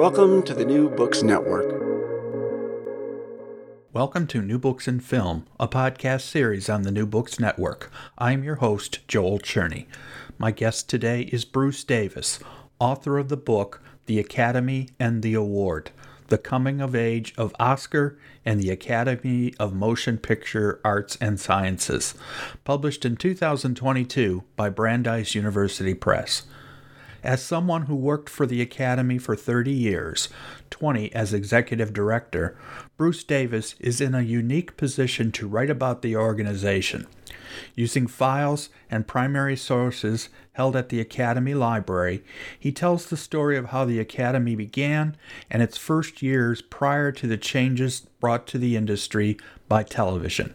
Welcome to the New Books Network. Welcome to New Books in Film, a podcast series on the New Books Network. I'm your host, Joel Cherney. My guest today is Bruce Davis, author of the book The Academy and the Award The Coming of Age of Oscar and the Academy of Motion Picture Arts and Sciences, published in 2022 by Brandeis University Press. As someone who worked for the Academy for 30 years, 20 as executive director, Bruce Davis is in a unique position to write about the organization. Using files and primary sources held at the Academy Library, he tells the story of how the Academy began and its first years prior to the changes brought to the industry by television.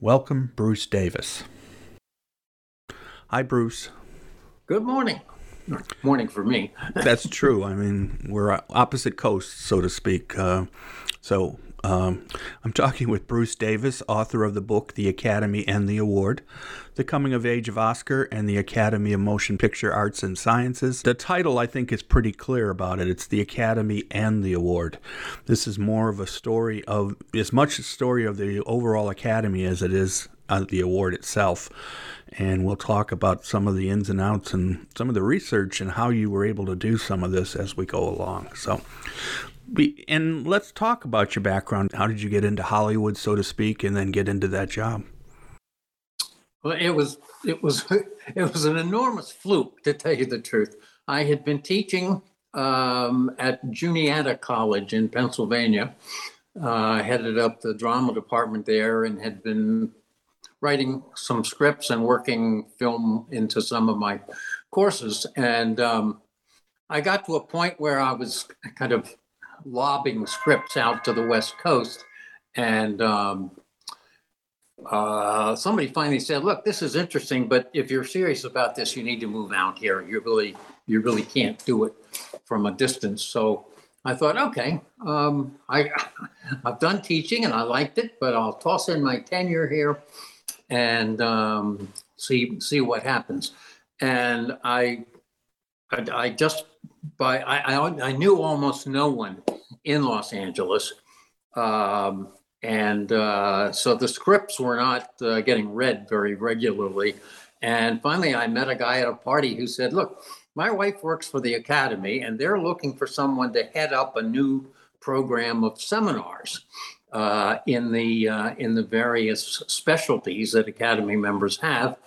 Welcome, Bruce Davis. Hi, Bruce. Good morning. Morning for me. That's true. I mean, we're opposite coasts, so to speak. Uh, so um, I'm talking with Bruce Davis, author of the book The Academy and the Award, The Coming of Age of Oscar and the Academy of Motion Picture Arts and Sciences. The title, I think, is pretty clear about it. It's The Academy and the Award. This is more of a story of, as much a story of the overall Academy as it is uh, the award itself and we'll talk about some of the ins and outs and some of the research and how you were able to do some of this as we go along. So, and let's talk about your background. How did you get into Hollywood, so to speak, and then get into that job? Well, it was it was it was an enormous fluke, to tell you the truth. I had been teaching um, at Juniata College in Pennsylvania. Uh, headed up the drama department there and had been writing some scripts and working film into some of my courses. And um, I got to a point where I was kind of lobbing scripts out to the West Coast. And um, uh, somebody finally said, "Look, this is interesting, but if you're serious about this, you need to move out here. You really, you really can't do it from a distance." So I thought, okay, um, I, I've done teaching and I liked it, but I'll toss in my tenure here and um, see see what happens. And I, I, I just by I, I, I knew almost no one in Los Angeles, um, and uh, so the scripts were not uh, getting read very regularly. And finally, I met a guy at a party who said, "Look, my wife works for the Academy, and they're looking for someone to head up a new program of seminars." Uh, in the uh, in the various specialties that Academy members have,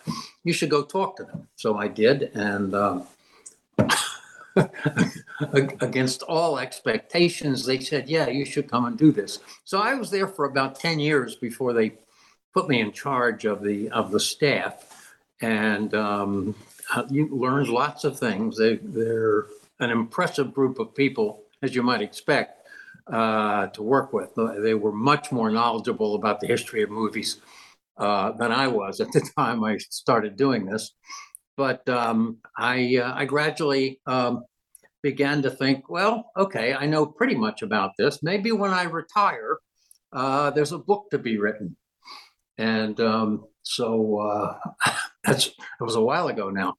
you should go talk to them. So I did, and um, against all expectations, they said, "Yeah, you should come and do this." So I was there for about ten years before they put me in charge of the of the staff, and um, you learned lots of things. They, they're an impressive group of people, as you might expect uh, to work with. They were much more knowledgeable about the history of movies uh, than I was at the time I started doing this. But um, I, uh, I gradually um, began to think, well, okay, I know pretty much about this. Maybe when I retire, uh, there's a book to be written. And um, so uh, that's it was a while ago now,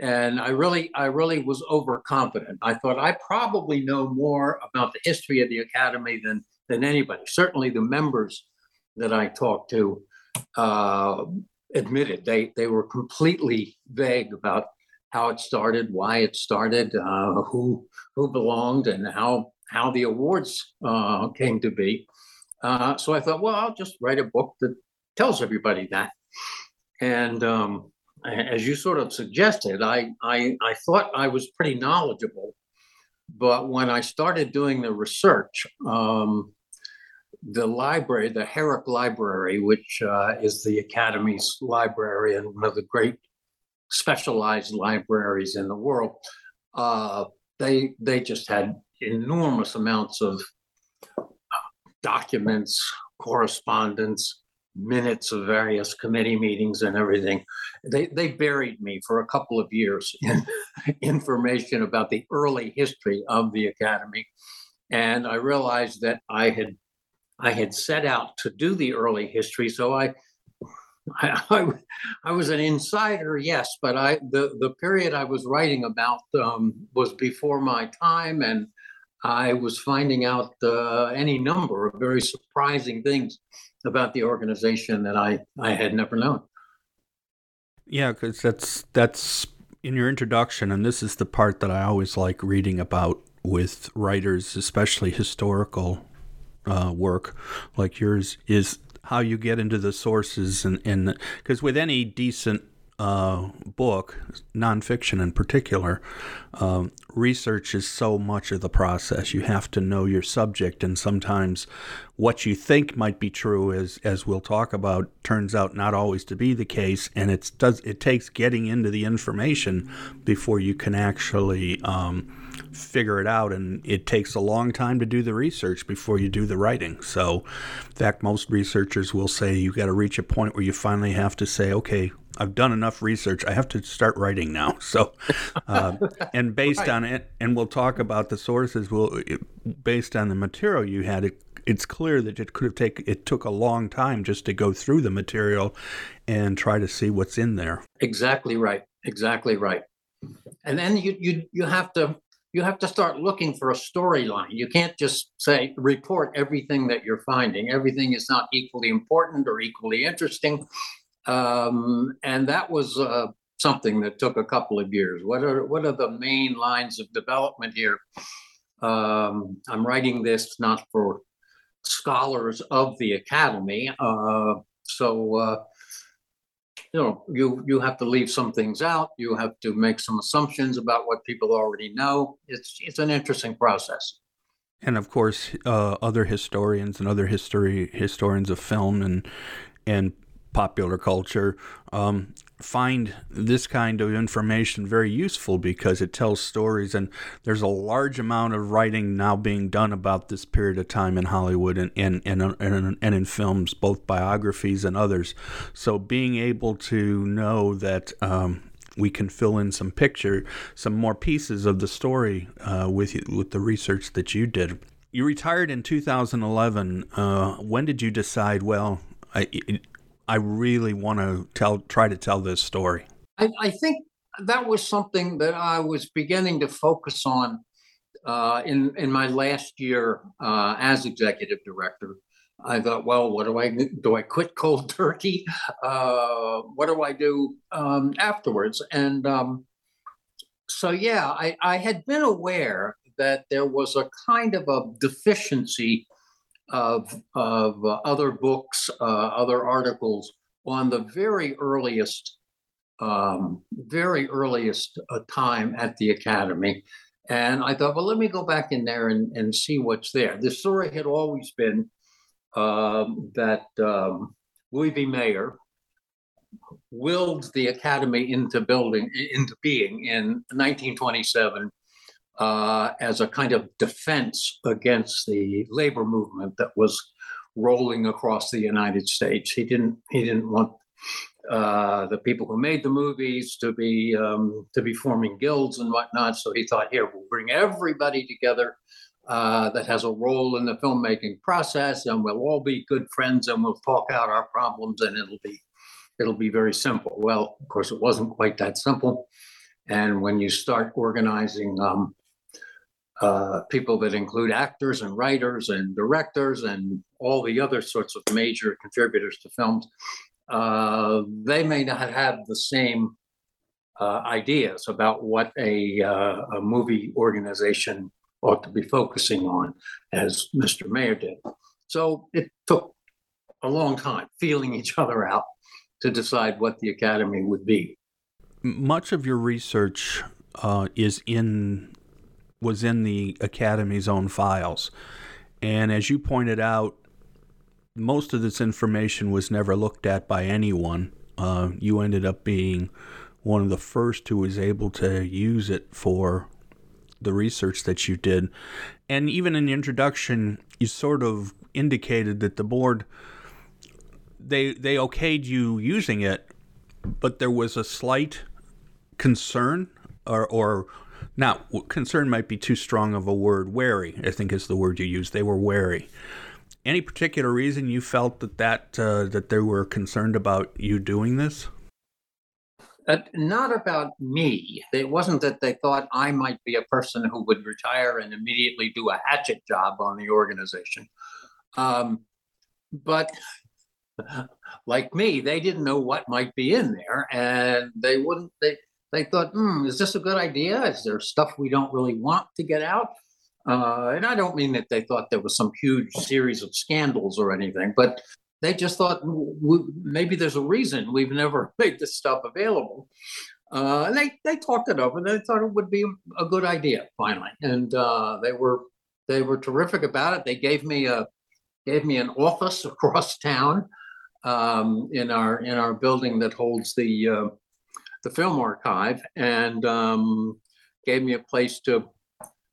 and I really I really was overconfident. I thought I probably know more about the history of the academy than than anybody. Certainly, the members that I talked to uh, admitted they they were completely vague about how it started, why it started, uh, who who belonged, and how how the awards uh, came to be. Uh, so I thought, well, I'll just write a book that tells everybody that. And um, as you sort of suggested, I, I, I thought I was pretty knowledgeable. But when I started doing the research, um, the library, the Herrick Library, which uh, is the Academy's library and one of the great specialized libraries in the world, uh, they they just had enormous amounts of documents, correspondence, minutes of various committee meetings and everything. They, they buried me for a couple of years in information about the early history of the academy. And I realized that I had I had set out to do the early history, so I I, I, was an insider, yes, but I the the period I was writing about um, was before my time, and I was finding out uh, any number of very surprising things about the organization that I, I had never known. Yeah, because that's that's in your introduction, and this is the part that I always like reading about with writers, especially historical uh, work like yours, is how you get into the sources and because with any decent uh, book, nonfiction in particular, um, research is so much of the process. You have to know your subject, and sometimes what you think might be true, as as we'll talk about, turns out not always to be the case. And it does it takes getting into the information before you can actually. Um, figure it out and it takes a long time to do the research before you do the writing so in fact most researchers will say you got to reach a point where you finally have to say okay I've done enough research. I have to start writing now. So, uh, and based right. on it, and we'll talk about the sources. Well, based on the material you had, it, it's clear that it could have taken. It took a long time just to go through the material and try to see what's in there. Exactly right. Exactly right. And then you you you have to you have to start looking for a storyline. You can't just say report everything that you're finding. Everything is not equally important or equally interesting. Um, and that was uh, something that took a couple of years. What are what are the main lines of development here? Um, I'm writing this not for scholars of the academy, uh, so uh, you know you you have to leave some things out. You have to make some assumptions about what people already know. It's it's an interesting process. And of course, uh, other historians and other history historians of film and and popular culture um, find this kind of information very useful because it tells stories and there's a large amount of writing now being done about this period of time in Hollywood and, and, and, and, and in films, both biographies and others. So being able to know that um, we can fill in some picture, some more pieces of the story uh, with with the research that you did. You retired in 2011. Uh, when did you decide? Well, I, I really want to tell, try to tell this story? I, I think that was something that I was beginning to focus on uh, in in my last year uh, as executive director. I thought, well, what do I do? I quit cold turkey? Uh, what do I do um, afterwards? And um, so, yeah, I, I had been aware that there was a kind of a deficiency of, of uh, other books, uh, other articles on the very earliest, um, very earliest uh, time at the Academy. And I thought, well, let me go back in there and, and see what's there. The story had always been um, that um, Louis B. Mayer willed the Academy into building into being in 1927 uh, as a kind of defense against the labor movement that was rolling across the United States. He didn't he didn't want uh, the people who made the movies to be um, to be forming guilds and whatnot. So he thought, here we'll bring everybody together uh, that has a role in the filmmaking process, and we'll all be good friends, and we'll talk out our problems, and it'll be it'll be very simple. Well, of course, it wasn't quite that simple. And when you start organizing um, uh, people that include actors and writers and directors and all the other sorts of major contributors to films, uh, they may not have the same uh, ideas about what a, uh, a movie organization ought to be focusing on, as Mr. Mayer did. So it took a long time feeling each other out to decide what the academy would be. Much of your research uh, is in was in the academy's own files, and as you pointed out, most of this information was never looked at by anyone. Uh, you ended up being one of the first who was able to use it for the research that you did. And even in the introduction, you sort of indicated that the board they they okayed you using it, but there was a slight concern or or not concern might be too strong of a word. Wary, I think, is the word you used. They were wary. Any particular reason you felt that that uh, that they were concerned about you doing this? Uh, not about me. It wasn't that they thought I might be a person who would retire and immediately do a hatchet job on the organization. Um, but like me, they didn't know what might be in there, and they wouldn't. They they thought, hmm, is this a good idea? Is there stuff we don't really want to get out? Uh, and I don't mean that they thought there was some huge series of scandals or anything, but they just thought maybe there's a reason we've never made this stuff available. Uh, and they, they talked it over. They thought it would be a good idea finally, and uh, they were they were terrific about it. They gave me a gave me an office across town um, in our in our building that holds the uh, the film archive, and um, gave me a place to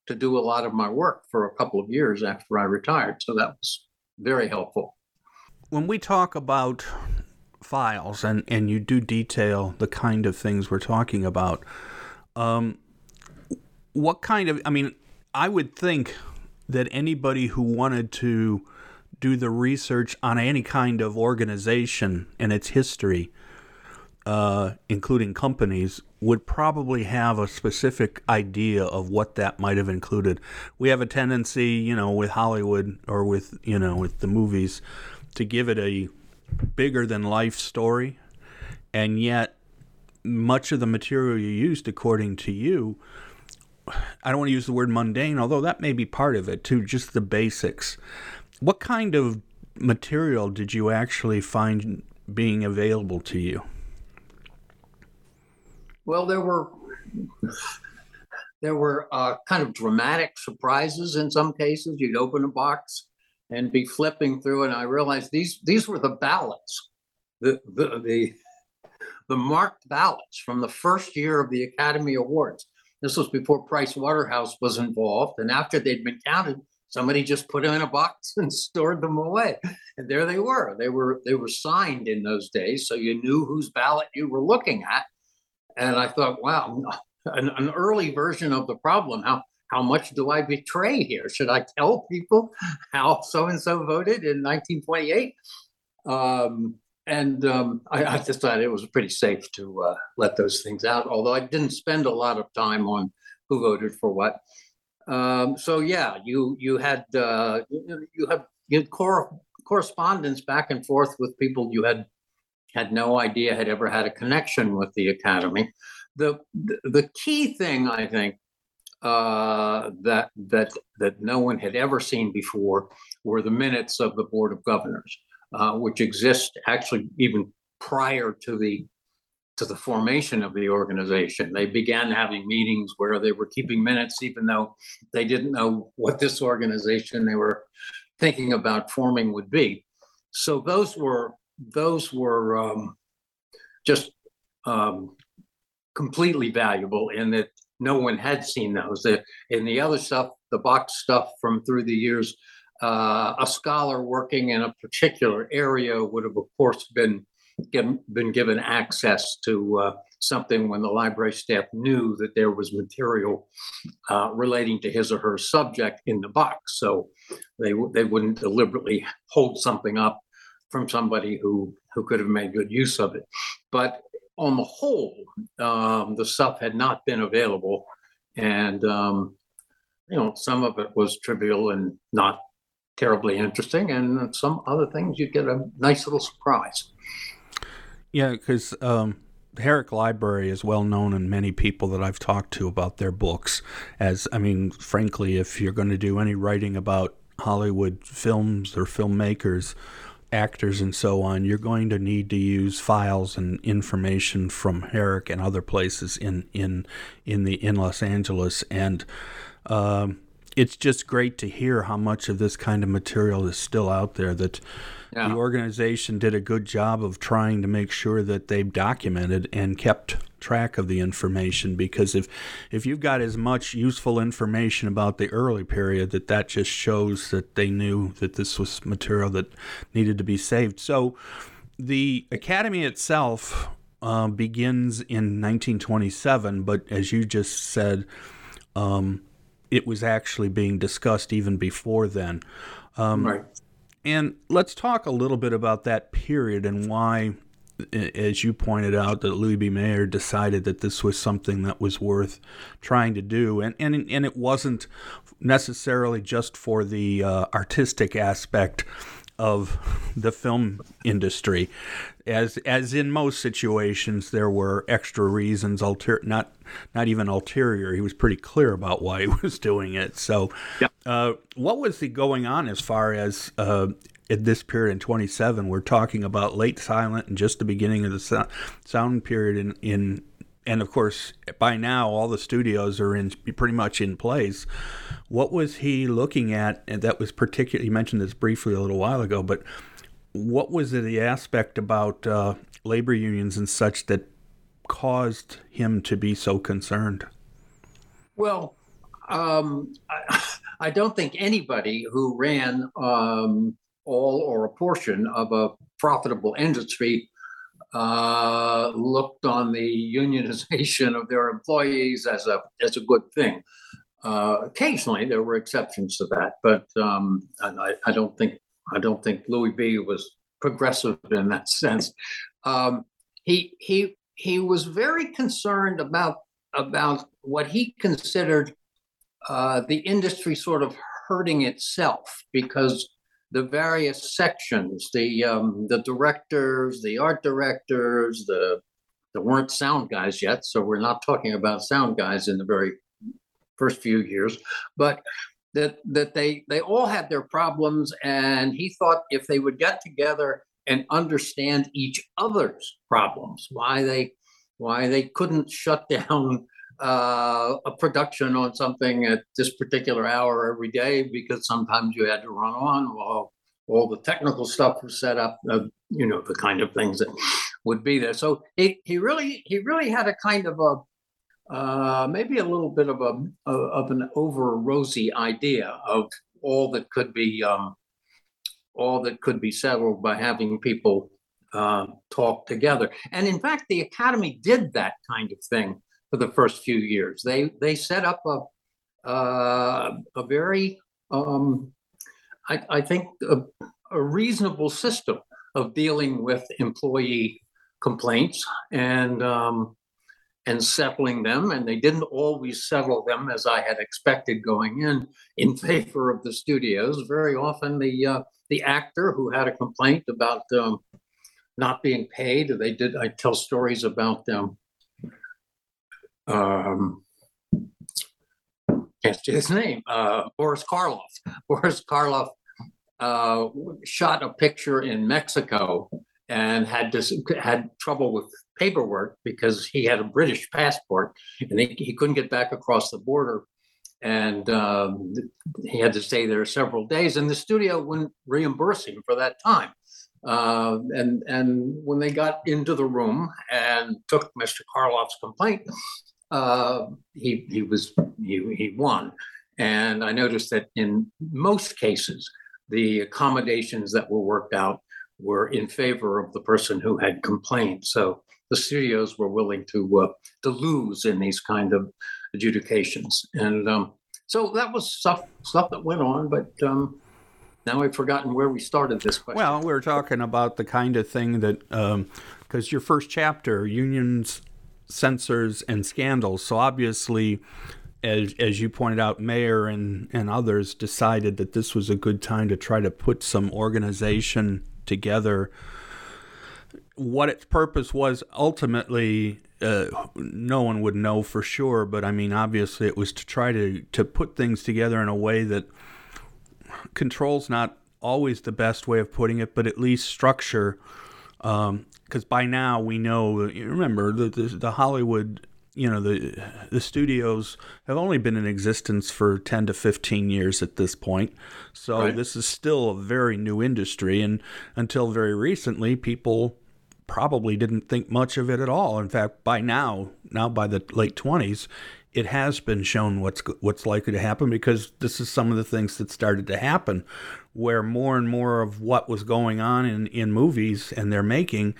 to do a lot of my work for a couple of years after I retired. So that was very helpful. When we talk about files and, and you do detail the kind of things we're talking about, um, what kind of, I mean, I would think that anybody who wanted to do the research on any kind of organization and its history, uh, including companies, would probably have a specific idea of what that might have included. We have a tendency, you know, with Hollywood or with, you know, with the movies to give it a bigger than life story. And yet, much of the material you used, according to you, I don't want to use the word mundane, although that may be part of it too, just the basics. What kind of material did you actually find being available to you? Well, there were there were uh, kind of dramatic surprises in some cases. You'd open a box and be flipping through, and I realized these these were the ballots, the the the, the marked ballots from the first year of the Academy Awards. This was before Price Waterhouse was involved, and after they'd been counted, somebody just put them in a box and stored them away, and there they were. They were they were signed in those days, so you knew whose ballot you were looking at and I thought, wow, an, an early version of the problem. How how much do I betray here? Should I tell people how so and so voted in 1928? Um, and um, I, I, decided it was pretty safe to uh, let those things out, although I didn't spend a lot of time on who voted for what. Um, so yeah, you you had uh, you had you had cor- correspondence back and forth with people you had had no idea had ever had a connection with the academy. The the, key thing I think uh, that that that no one had ever seen before were the minutes of the board of governors, uh, which exist actually even prior to the to the formation of the organization. They began having meetings where they were keeping minutes, even though they didn't know what this organization they were thinking about forming would be. So those were those were um, just um, completely valuable in that no one had seen those. In the other stuff, the box stuff from through the years, uh, a scholar working in a particular area would have, of course, been been given access to uh, something when the library staff knew that there was material uh, relating to his or her subject in the box. So they they wouldn't deliberately hold something up from somebody who who could have made good use of it. But on the whole, um, the stuff had not been available, and um, you know some of it was trivial and not terribly interesting, and some other things you get a nice little surprise. Yeah, because um, Herrick Library is well known in many people that I've talked to about their books. As I mean, frankly, if you're going to do any writing about Hollywood films or filmmakers, actors, and so on, you're going to need to use files and information from Herrick and other places in in in the in Los Angeles and. Um, it's just great to hear how much of this kind of material is still out there that yeah. the organization did a good job of trying to make sure that they documented and kept track of the information because if if you've got as much useful information about the early period that that just shows that they knew that this was material that needed to be saved so the academy itself uh, begins in 1927 but as you just said um, it was actually being discussed even before then. Um, right. And let's talk a little bit about that period and why, as you pointed out, that Louis B. Mayer decided that this was something that was worth trying to do, and and and it wasn't necessarily just for the uh, artistic aspect of the film industry. As as in most situations, there were extra reasons, alter not not even ulterior. He was pretty clear about why he was doing it. So, yep. uh, what was the going on as far as uh, in this period in 27? We're talking about late silent and just the beginning of the so- sound period in in and of course, by now all the studios are in pretty much in place. What was he looking at? And that was particularly you mentioned this briefly a little while ago, but what was the aspect about uh, labor unions and such that caused him to be so concerned? Well, um, I, I, don't think anybody who ran um, all or a portion of a profitable industry uh, looked on the unionization of their employees as a as a good thing. Uh, occasionally, there were exceptions to that, but um, I, I, don't think I don't think Louis B was progressive in that sense. Um, he he he was very concerned about about what he considered uh, the industry sort of hurting itself because the various sections, the um, the directors, the art directors, the there weren't sound guys yet, so we're not talking about sound guys in the very first few years, but that that they they all had their problems, and he thought if they would get together and understand each other's problems, why they why they couldn't shut down uh, a production on something at this particular hour every day because sometimes you had to run on while all the technical stuff was set up, uh, you know, the kind of things that would be there. So he, he really he really had a kind of a uh, maybe a little bit of a of an over rosy idea of all that could be um, all that could be settled by having people uh, talk together. And in fact, the academy did that kind of thing for the first few years. They they set up a uh, a very um, I, I think a, a, reasonable system of dealing with employee complaints and um, and settling them. And they didn't always settle them as I had expected going in in favor of the studios. Very often, the uh, the actor who had a complaint about um, not being paid, they did. I tell stories about them. Um, can't say his name. Uh, Boris Karloff. Boris Karloff uh, shot a picture in Mexico and had this, had trouble with paperwork because he had a British passport and he, he couldn't get back across the border. And um, he had to stay there several days, and the studio wouldn't reimburse him for that time. Uh, and and when they got into the room and took Mr. Karloff's complaint, uh, he he was he, he won. And I noticed that in most cases, the accommodations that were worked out were in favor of the person who had complained. So the studios were willing to uh, to lose in these kind of adjudications, and um, so that was stuff stuff that went on. But um, now I've forgotten where we started this question. Well, we are talking about the kind of thing that because um, your first chapter, unions, censors, and scandals. So obviously. As, as you pointed out, Mayer and, and others decided that this was a good time to try to put some organization together what its purpose was ultimately uh, no one would know for sure but i mean obviously it was to try to to put things together in a way that control's not always the best way of putting it but at least structure because um, by now we know remember the, the, the hollywood you know the the studios have only been in existence for 10 to 15 years at this point so right. this is still a very new industry and until very recently people probably didn't think much of it at all. In fact, by now, now by the late 20s, it has been shown what's what's likely to happen because this is some of the things that started to happen where more and more of what was going on in, in movies and their making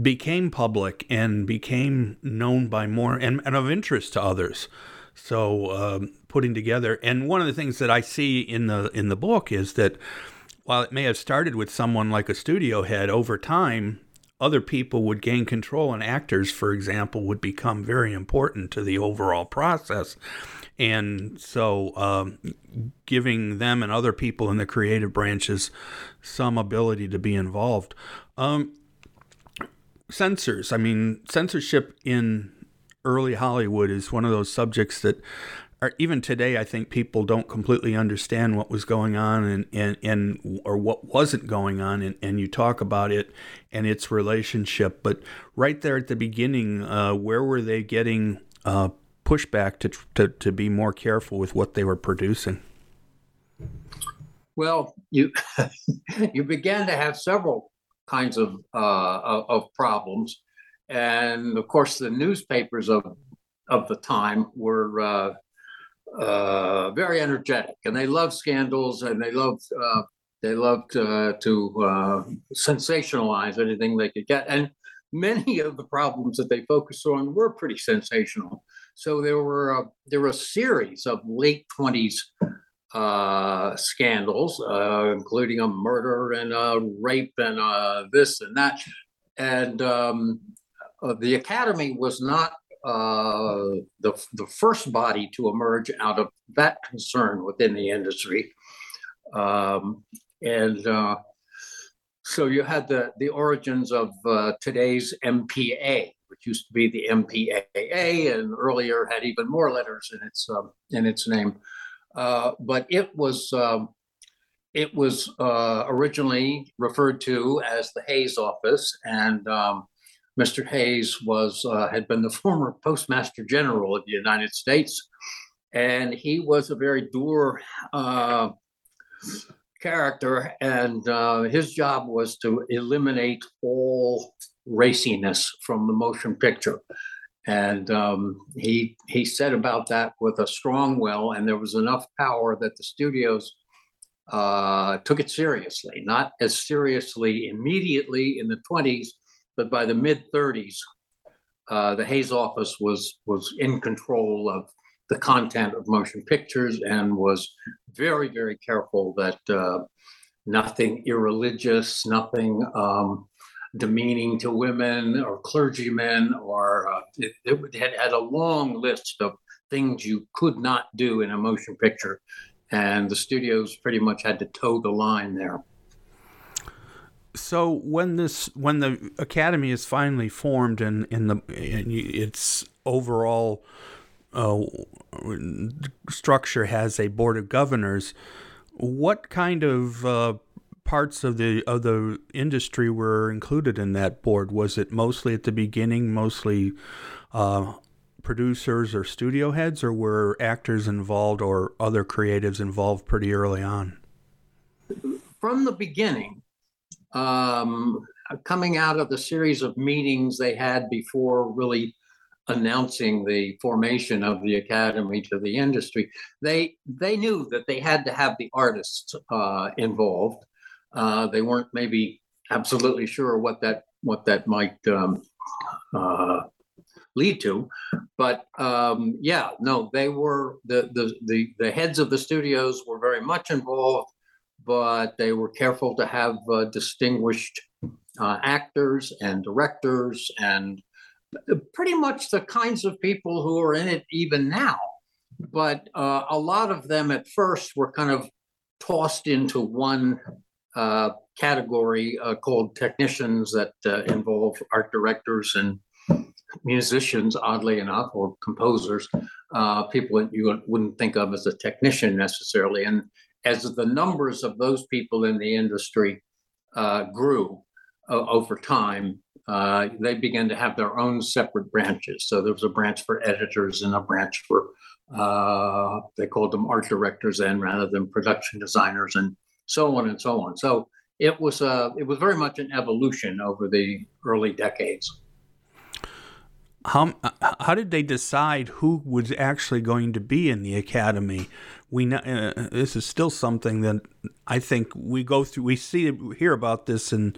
became public and became known by more and, and of interest to others. So um, putting together and one of the things that I see in the in the book is that while it may have started with someone like a studio head over time other people would gain control, and actors, for example, would become very important to the overall process. And so, um, giving them and other people in the creative branches some ability to be involved. Um, censors, I mean, censorship in early Hollywood is one of those subjects that or even today, I think people don't completely understand what was going on and, and, and or what wasn't going on, and, and you talk about it and its relationship. But right there at the beginning, uh, where were they getting uh, pushback to, to to be more careful with what they were producing? Well, you you began to have several kinds of uh, of problems, and of course, the newspapers of of the time were uh, uh, very energetic, and they love scandals, and they love uh, they loved uh, to uh, sensationalize anything they could get, and many of the problems that they focused on were pretty sensational. So there were a, there were a series of late twenties uh, scandals, uh, including a murder and a rape and uh, this and that, and um, the Academy was not uh, the, the first body to emerge out of that concern within the industry. Um, and uh, so you had the, the origins of uh, today's MPA, which used to be the MPAA, and earlier had even more letters in its um, in its name. Uh, but it was um, it was uh, originally referred to as the Hays Office, and um, Mr. Hays was uh, had been the former Postmaster General of the United States, and he was a very dour uh, character, and uh, his job was to eliminate all raciness from the motion picture. And um, he he set about that with a strong will, and there was enough power that the studios uh, took it seriously, not as seriously immediately in the 20s, but by the mid 30s, uh, the Hays office was was in control of the content of motion pictures and was very very careful that uh, nothing irreligious, nothing um, demeaning to women or clergymen, or uh, it, it had, had a long list of things you could not do in a motion picture, and the studios pretty much had to toe the line there so when this when the academy is finally formed and in the in its overall uh, structure has a board of governors, what kind of uh, parts of the of the industry were included in that board? Was it mostly at the beginning, mostly uh, producers or studio heads, or were actors involved or other creatives involved pretty early on? From the beginning, um, coming out of the series of meetings they had before really announcing the formation of the academy to the industry, they they knew that they had to have the artists uh, involved. Uh, they weren't maybe absolutely sure what that what that might um, uh, lead to. But um, yeah, no, they were the, the the the heads of the studios were very much involved, but they were careful to have uh, distinguished uh, actors and directors and pretty much the kinds of people who are in it even now. But uh, a lot of them at first were kind of tossed into one uh, category uh, called technicians that uh, involve art directors and musicians, oddly enough, or composers, uh, people that you wouldn't think of as a technician necessarily. And as the numbers of those people in the industry uh, grew uh, over time, uh, they began to have their own separate branches. So there was a branch for editors and a branch for, uh, they called them art directors then rather than production designers and so on and so on. So it was, uh, it was very much an evolution over the early decades how how did they decide who was actually going to be in the academy? We know, uh, this is still something that I think we go through. We see hear about this in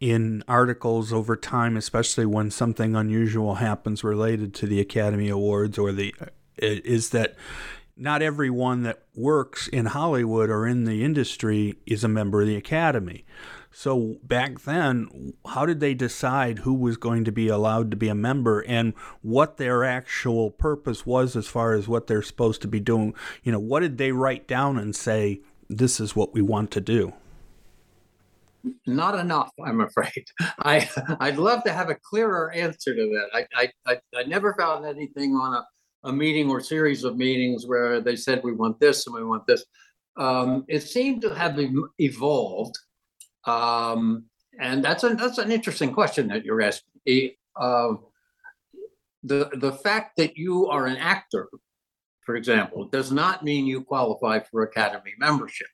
in articles over time, especially when something unusual happens related to the Academy Awards or the uh, is that not everyone that works in Hollywood or in the industry is a member of the Academy. So back then, how did they decide who was going to be allowed to be a member and what their actual purpose was as far as what they're supposed to be doing? You know, what did they write down and say, this is what we want to do? Not enough, I'm afraid. I I'd love to have a clearer answer to that. I I, I, never found anything on a, a meeting or series of meetings where they said we want this and we want this. Um, it seemed to have evolved um, and that's a, that's an interesting question that you're asking. Uh, the the fact that you are an actor, for example, does not mean you qualify for Academy membership.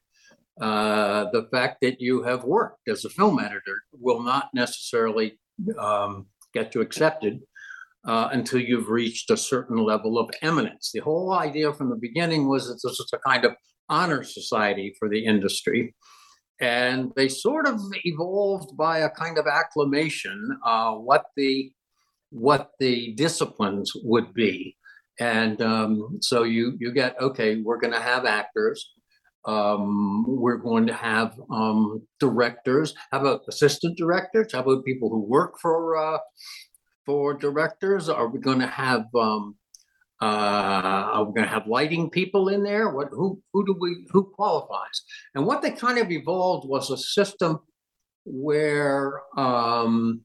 Uh, the fact that you have worked as a film editor will not necessarily um, get you accepted uh, until you've reached a certain level of eminence. The whole idea from the beginning was that this was a kind of honor society for the industry and they sort of evolved by a kind of acclamation uh, what the what the disciplines would be. And um, so you you get okay we're going to have actors um, we're going to have um, directors. How about assistant directors? How about people who work for uh, for directors? Are we going to have um, uh, are we going to have lighting people in there? What who who do we who qualifies? And what they kind of evolved was a system where um,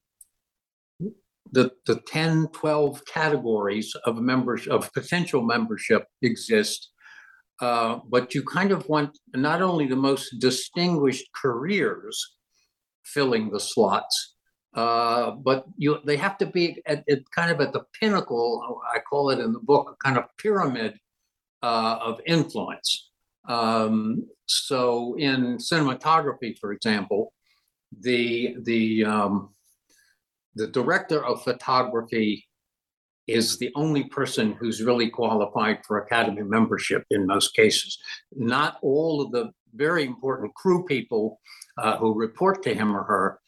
the the 10, 12 categories of members of potential membership exist. Uh, but you kind of want not only the most distinguished careers filling the slots, uh, but you they have to be at, at, kind of at the pinnacle. I call it in the book a kind of pyramid uh, of influence. Um, so in cinematography, for example, the the um, the director of photography is the only person who's really qualified for academy membership in most cases. Not all of the very important crew people uh, who report to him or her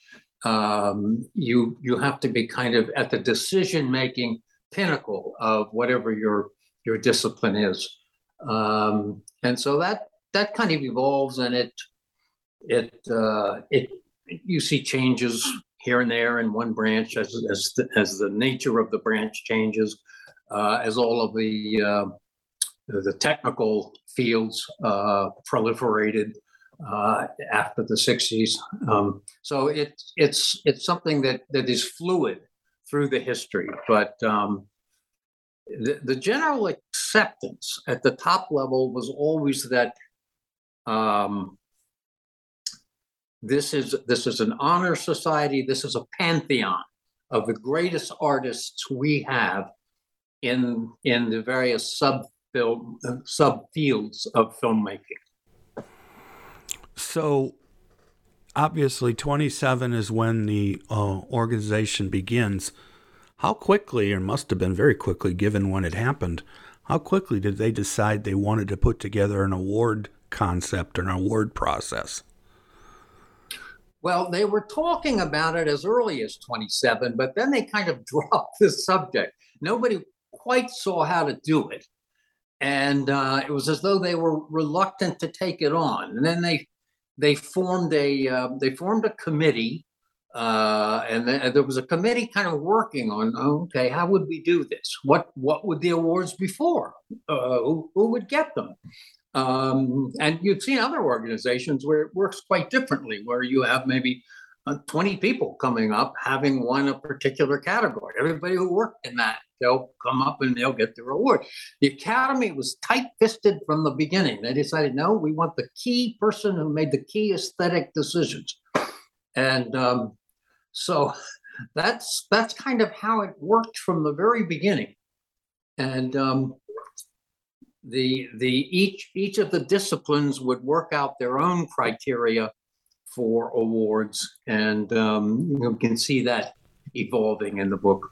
um, you you have to be kind of at the decision making pinnacle of whatever your your discipline is. Um, and so that that kind of evolves and it it uh, it you see changes here and there in one branch as as the, as the nature of the branch changes uh, as all of the uh, the technical fields uh, proliferated uh, after the 60s. Um, so it, it's it's something that that is fluid through the history, but um, the, the general acceptance at the top level was always that um, this is this is an honor society. This is a pantheon of the greatest artists we have in in the various sub film uh, subfields of filmmaking. So obviously 27 is when the uh, organization begins. How quickly, or must have been very quickly given when it happened, how quickly did they decide they wanted to put together an award concept, an award process? Well, they were talking about it as early as 27, but then they kind of dropped the subject. Nobody quite saw how to do it. And uh, it was as though they were reluctant to take it on. And then they they formed a uh, they formed a committee, uh, and, th- and there was a committee kind of working on okay, how would we do this? What what would the awards be for? Uh, who, who would get them? Um, and you've seen other organizations where it works quite differently, where you have maybe uh, 20 people coming up having won a particular category. Everybody who worked in that, they'll come up and they'll get the award. The Academy was tight fisted from the beginning. They decided, no, we want the key person who made the key aesthetic decisions. And um, so that's that's kind of how it worked from the very beginning. And um, the the each each of the disciplines would work out their own criteria for awards, and um, you can see that evolving in the book.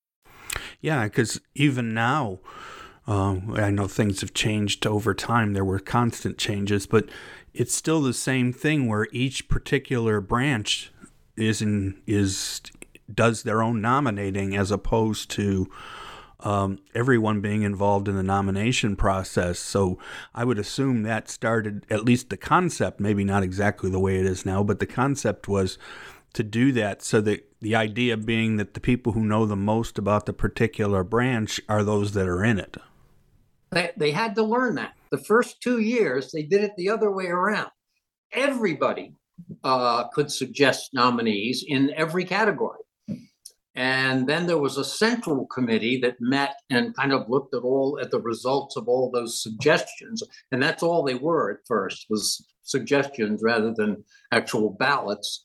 Yeah, because even now, uh, I know things have changed over time. There were constant changes, but it's still the same thing where each particular branch is in, is does their own nominating as opposed to um, everyone being involved in the nomination process. So I would assume that started at least the concept, maybe not exactly the way it is now, but the concept was to do that so that the idea being that the people who know the most about the particular branch are those that are in it. They, they had to learn that. The first two years, they did it the other way around. Everybody uh, could suggest nominees in every category. And then there was a central committee that met and kind of looked at all at the results of all those suggestions. And that's all they were at first was suggestions rather than actual ballots.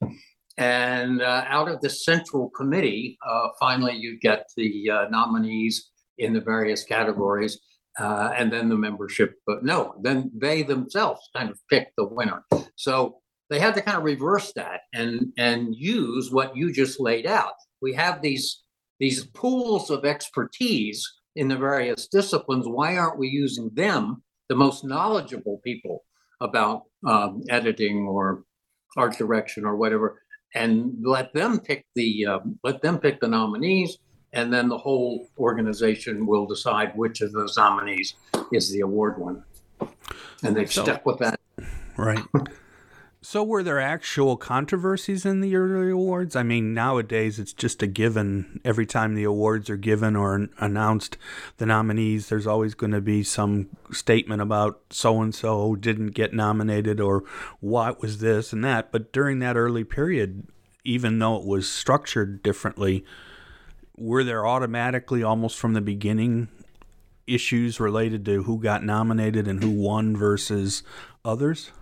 And uh, out of the central committee, uh, finally you get the uh, nominees in the various categories, uh, and then the membership. But no, then they themselves kind of pick the winner. So they had to kind of reverse that and and use what you just laid out. We have these these pools of expertise in the various disciplines. Why aren't we using them, the most knowledgeable people about um, editing or art direction or whatever? And let them pick the um, let them pick the nominees, and then the whole organization will decide which of those nominees is the award winner. And they've so, stuck with that. Right. so were there actual controversies in the early awards? I mean, nowadays it's just a given. Every time the awards are given or announced, the nominees, there's always going to be some statement about so and so didn't get nominated or what was this and that. But during that early period, even though it was structured differently, were there automatically almost from the beginning issues related to who got nominated and who won versus others?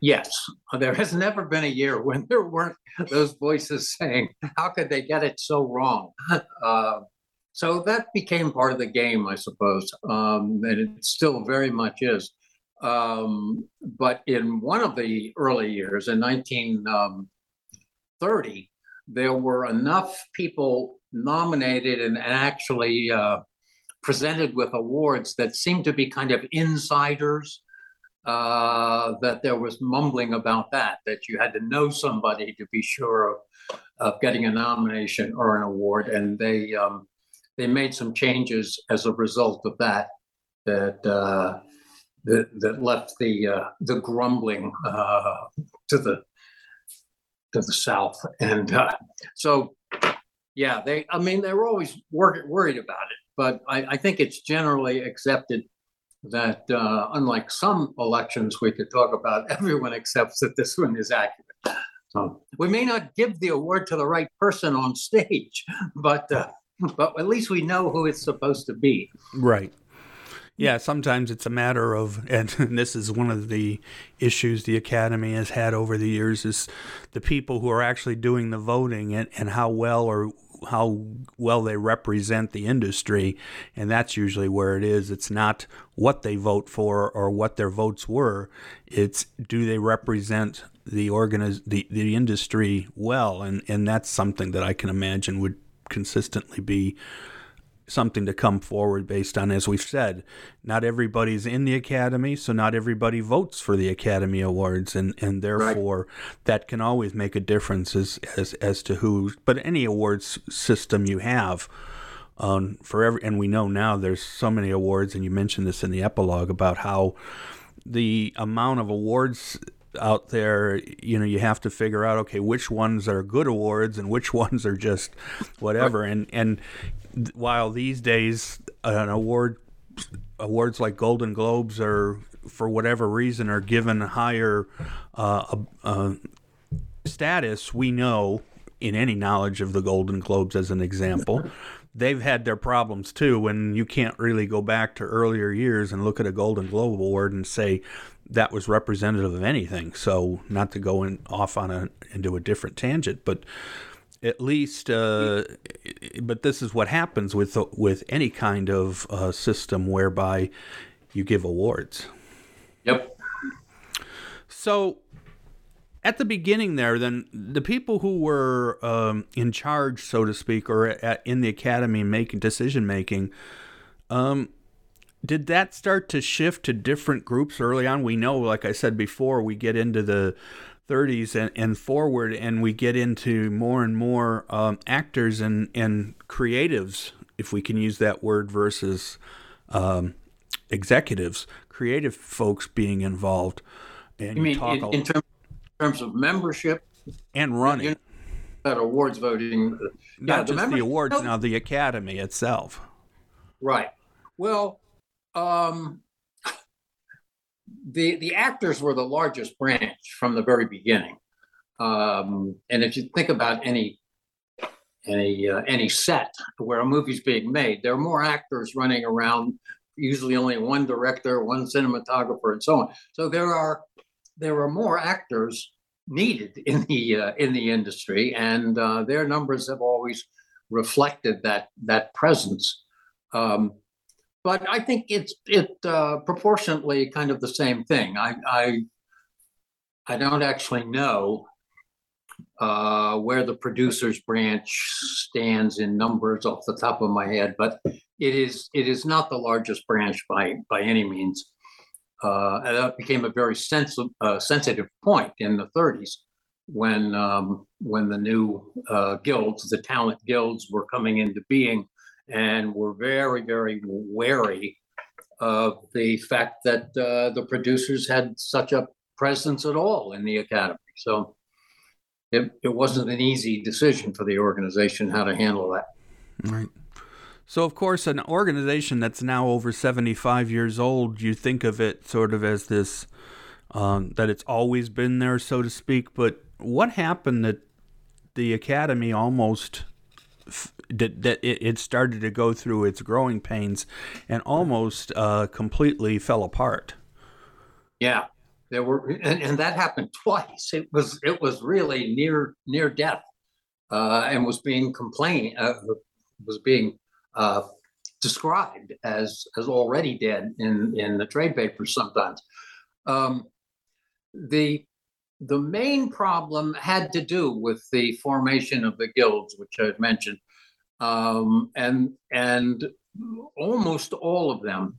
Yes, there has never been a year when there weren't those voices saying, "How could they get it so wrong?" Uh, so that became part of the game, I suppose, um, and it still very much is. Um, but in one of the early years, in 19, um, 30, there were enough people nominated and, actually uh, presented with awards that seemed to be kind of insiders. Uh, that there was mumbling about that, that you had to know somebody to be sure of, of getting a nomination or an award, and they um, they made some changes as a result of that. That uh, that, that left the uh, the grumbling uh, to the to the south, and uh, so yeah, they. I mean, they were always wor- worried about it, but I, I think it's generally accepted that uh, unlike some elections we could talk about, everyone accepts that this one is accurate. So we may not give the award to the right person on stage, but uh, but at least we know who it's supposed to be. Right. Yeah, sometimes it's a matter of, and this is one of the issues the Academy has had over the years, is the people who are actually doing the voting and, and how well or how well they represent the industry, and that's usually where it is. It's not what they vote for or what their votes were. It's do they represent the organiz- the, the industry well, and and that's something that I can imagine would consistently be something to come forward based on, as we've said, not everybody's in the Academy, so not everybody votes for the Academy Awards, and, and therefore right. that can always make a difference as, as, as to who, but any awards system you have. Um, for every, and we know now there's so many awards, and you mentioned this in the epilogue about how the amount of awards out there, you know, you have to figure out okay, which ones are good awards and which ones are just whatever. And and while these days an award awards like Golden Globes are for whatever reason are given higher uh, uh, status, we know in any knowledge of the Golden Globes as an example. They've had their problems too, and you can't really go back to earlier years and look at a Golden Globe award and say that was representative of anything. So, not to go in, off on a into a different tangent, but at least, uh, but this is what happens with with any kind of uh, system whereby you give awards. Yep. So, at the beginning, there, then the people who were um, in charge, so to speak, or at, in the academy making decision making, um, did that start to shift to different groups early on? We know, like I said before, we get into the 30s and, and forward, and we get into more and more um, actors and, and creatives, if we can use that word, versus um, executives, creative folks being involved. And you, mean in, in, terms, in, terms, of membership and running? You know, awards voting. Not yeah, just the, the awards, no. now the academy itself. Right. Well, um, the the actors were the largest branch from the very beginning. Um, and if you think about any any uh, any set where a movie's being made, there are more actors running around. Usually, only one director, one cinematographer, and so on. So there are there are more actors needed in the uh, in the industry, and uh, their numbers have always reflected that that presence. Um, but I think it's it uh, proportionately kind of the same thing. I I, I don't actually know uh, where the producers branch stands in numbers off the top of my head, but it is it is not the largest branch by by any means. Uh, that became a very sensitive uh, sensitive point in the 30s when um, when the new uh, guilds, the talent guilds, were coming into being and were very, very wary of the fact that uh, the producers had such a presence at all in the academy. So it, it wasn't an easy decision for the organization how to handle that. Right. So, of course, an organization that's now over 75 years old, you think of it sort of as this, um, that it's always been there, so to speak. But what happened that the Academy almost that, that it, started to go through its growing pains and almost uh, completely fell apart. Yeah, there were, and, and, that happened twice. It was it was really near near death, uh, and was being complained uh, was being uh, described as as already dead in in the trade papers sometimes. Um, the the main problem had to do with the formation of the guilds, which I had mentioned, um, and and almost all of them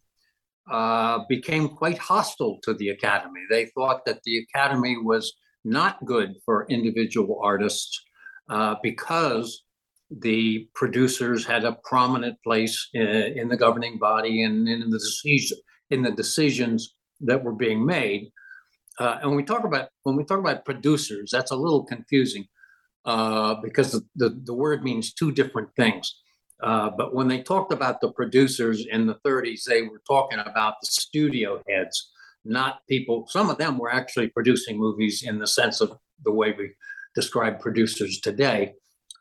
uh, became quite hostile to the academy. They thought that the academy was not good for individual artists uh, because the producers had a prominent place in, in the governing body and in the decision in the decisions that were being made. Uh, and when we talk about when we talk about producers, that's a little confusing uh, because the, the, the word means two different things. Uh, but when they talked about the producers in the 30s, they were talking about the studio heads, not people. Some of them were actually producing movies in the sense of the way we describe producers today.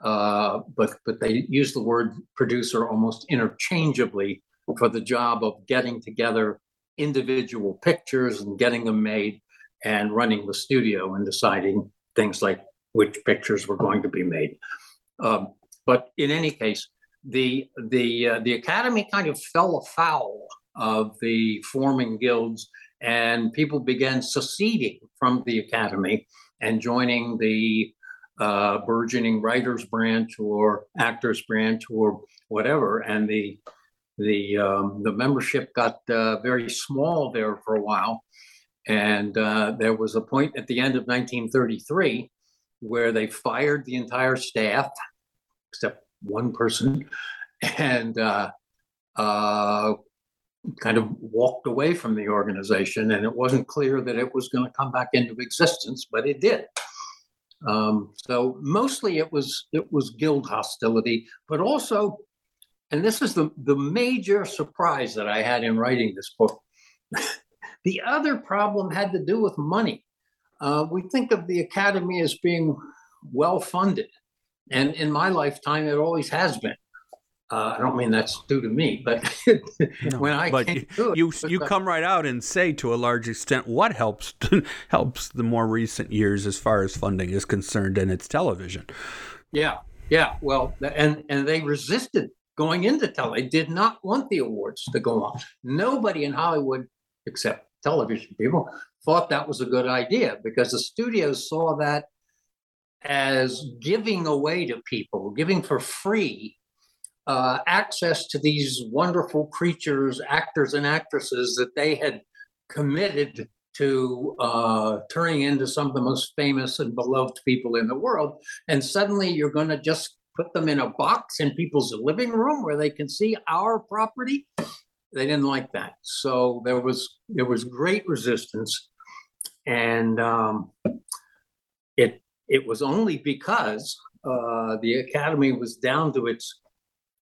Uh, but but they use the word producer almost interchangeably for the job of getting together individual pictures and getting them made and running the studio and deciding things like which pictures were going to be made. Um, but in any case, the the uh, the academy kind of fell afoul of the forming guilds, and people began seceding from the academy and joining the uh, burgeoning writers branch or actors branch or whatever. And the the um, the membership got uh, very small there for a while, and uh, there was a point at the end of 1933 where they fired the entire staff except one person and uh, uh, kind of walked away from the organization. And it wasn't clear that it was going to come back into existence, but it did. Um, so mostly it was it was guild hostility, but also, and this is the the major surprise that I had in writing this book. the other problem had to do with money. Uh, we think of the academy as being well funded, and in my lifetime, it always has been. Uh, I don't mean that's due to me, but no, when I but came you it, you, you come right out and say to a large extent what helps helps the more recent years as far as funding is concerned, and it's television. Yeah, yeah. Well, and and they resisted going into tele. They did not want the awards to go on. Nobody in Hollywood, except television people, thought that was a good idea because the studios saw that as giving away to people, giving for free uh, access to these wonderful creatures, actors and actresses that they had committed to uh, turning into some of the most famous and beloved people in the world. And suddenly you're going to just put them in a box in people's living room where they can see our property. They didn't like that. So there was there was great resistance. And um, it it was only because uh, the academy was down to its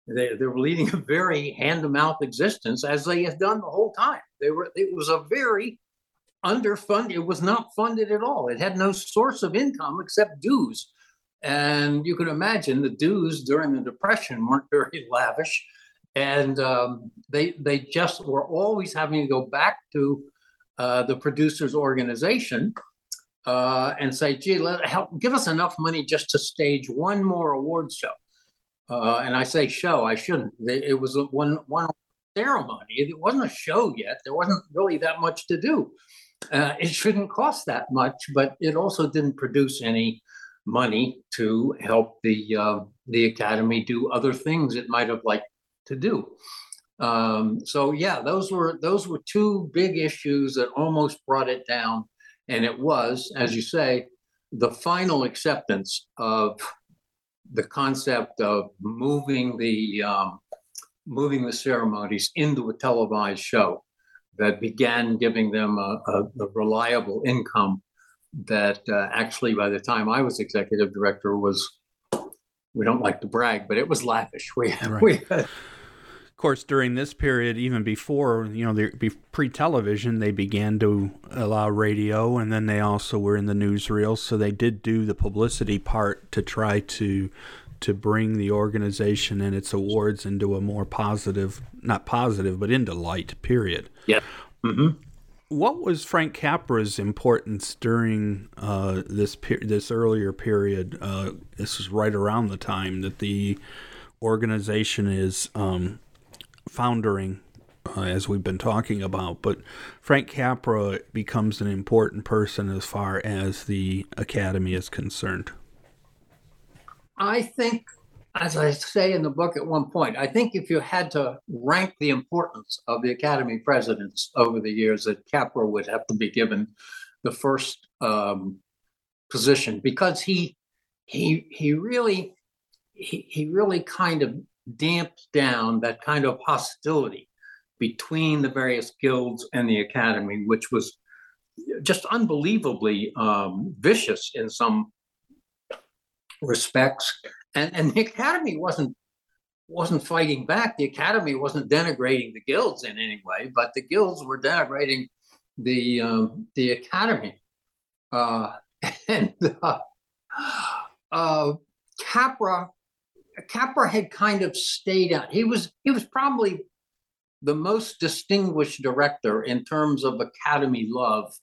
they, they were leading a very hand-to-mouth existence as they had done the whole time. They were it was a very underfunded. It was not funded at all. It had no source of income except dues. And you can imagine the dues during the Depression weren't very lavish, and um, they they just were always having to go back to uh, the producers' organization uh, and say, "Gee, let help give us enough money just to stage one more award show." Uh, and I say show, I shouldn't. It was a one one ceremony. It wasn't a show yet. There wasn't really that much to do. Uh, it shouldn't cost that much, but it also didn't produce any money to help the uh, the academy do other things it might have liked to do. Um, so yeah, those were those were two big issues that almost brought it down, and it was, as you say, the final acceptance of the concept of moving the um, moving the ceremonies into a televised show that began giving them a, a, a reliable income that uh, actually by the time I was executive director was we don't like to brag but it was lavish we, right. we had, of course, during this period, even before you know, the pre-television, they began to allow radio, and then they also were in the newsreels. So they did do the publicity part to try to to bring the organization and its awards into a more positive, not positive, but into light. Period. Yeah. Mm-hmm. What was Frank Capra's importance during uh, this per- this earlier period? Uh, this is right around the time that the organization is um, foundering, uh, as we've been talking about. But Frank Capra becomes an important person as far as the academy is concerned. I think, as I say in the book at one point, I think if you had to rank the importance of the academy presidents over the years, that Capra would have to be given the first um, position because he he he really he, he really kind of damped down that kind of hostility between the various guilds and the academy, which was just unbelievably um, vicious in some respects. And, and the Academy wasn't wasn't fighting back. The Academy wasn't denigrating the guilds in any way, but the guilds were denigrating the um, the Academy. Uh, and uh, uh, Capra Capra had kind of stayed out. He was he was probably the most distinguished director in terms of Academy love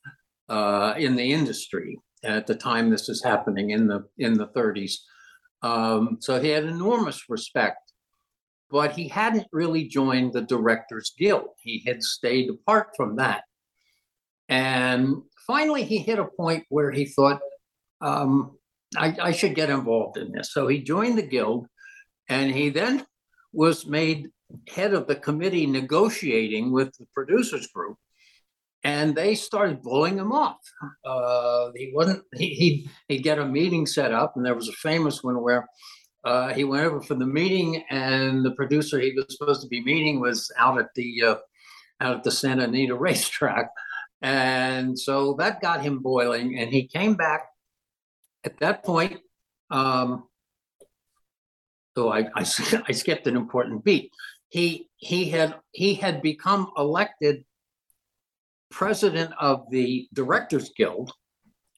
uh, in the industry at the time this is happening in the in the 30s. Um, so he had enormous respect, but he hadn't really joined the Directors Guild. He had stayed apart from that, and finally he hit a point where he thought, um, I, I should get involved in this. So he joined the guild, and he then was made head of the committee negotiating with the producers group and they started blowing him off. Uh, he wasn't. He, he'd, he'd get a meeting set up, and there was a famous one where uh, he went over for the meeting, and the producer he was supposed to be meeting was out at the uh, out at the Santa Anita racetrack, and so that got him boiling, and he came back. At that point, um, oh, I, I, I skipped an important beat. He he had he had become elected president of the Directors Guild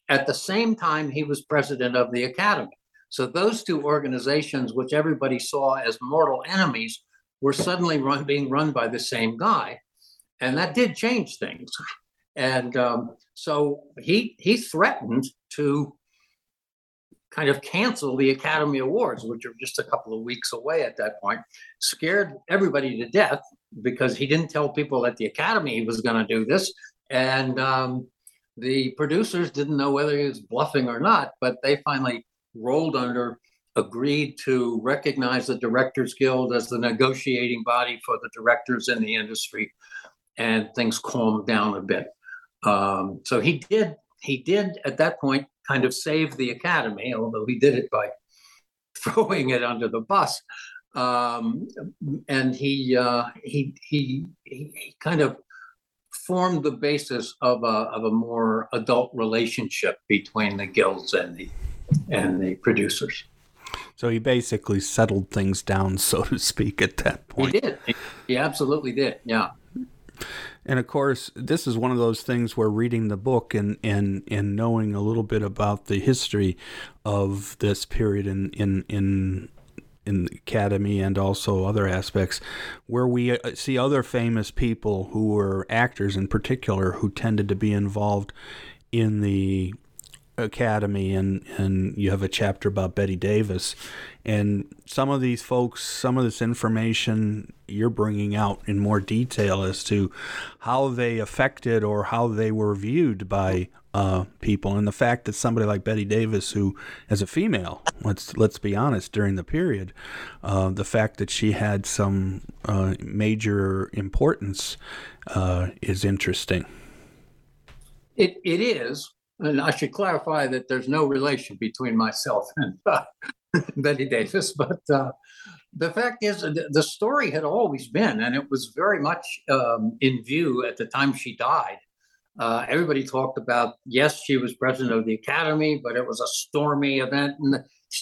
at the same time he was president of the Academy. So those two organizations, which everybody saw as mortal enemies, were suddenly run, being run by the same guy, and that did change things. And um, so he he threatened to kind of cancel the Academy Awards, which are just a couple of weeks away at that point, scared everybody to death because he didn't tell people at the Academy he was going to do this. And um, the producers didn't know whether he was bluffing or not, but they finally rolled under, agreed to recognize the Directors Guild as the negotiating body for the directors in the industry, and things calmed down a bit. Um, so he did, he did at that point kind of save the academy, although he did it by throwing it under the bus. Um, and he, uh, he, he, he kind of formed the basis of a, of a more adult relationship between the guilds and the, and the producers. So he basically settled things down, so to speak, at that point. He did. He absolutely did. Yeah. And of course, this is one of those things where reading the book and, and, and knowing a little bit about the history of this period in, in, in, in the academy and also other aspects, where we uh, see other famous people who were actors in particular who tended to be involved in the Academy, and and you have a chapter about Bette Davis, and some of these folks, some of this information you're bringing out in more detail as to how they affected or how they were viewed by uh, people, and the fact that somebody like Bette Davis, who as a female, let's let's be honest, during the period, uh, the fact that she had some uh, major importance uh, is interesting. It it is, and I should clarify that there's no relation between myself and uh, Bette Davis, but uh, the fact is, the story had always been, and it was very much um, in view at the time she died. Uh, everybody talked about, yes, she was president of the academy, but it was a stormy event, and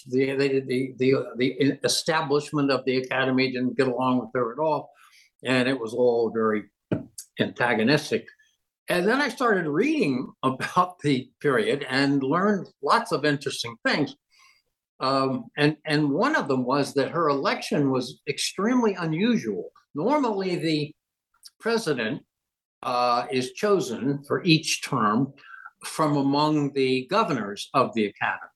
the the the the, the establishment of the academy didn't get along with her at all, and it was all very antagonistic. And then I started reading about the period and learned lots of interesting things. Um, and, and one of them was that her election was extremely unusual. Normally, the president uh, is chosen for each term from among the governors of the academy.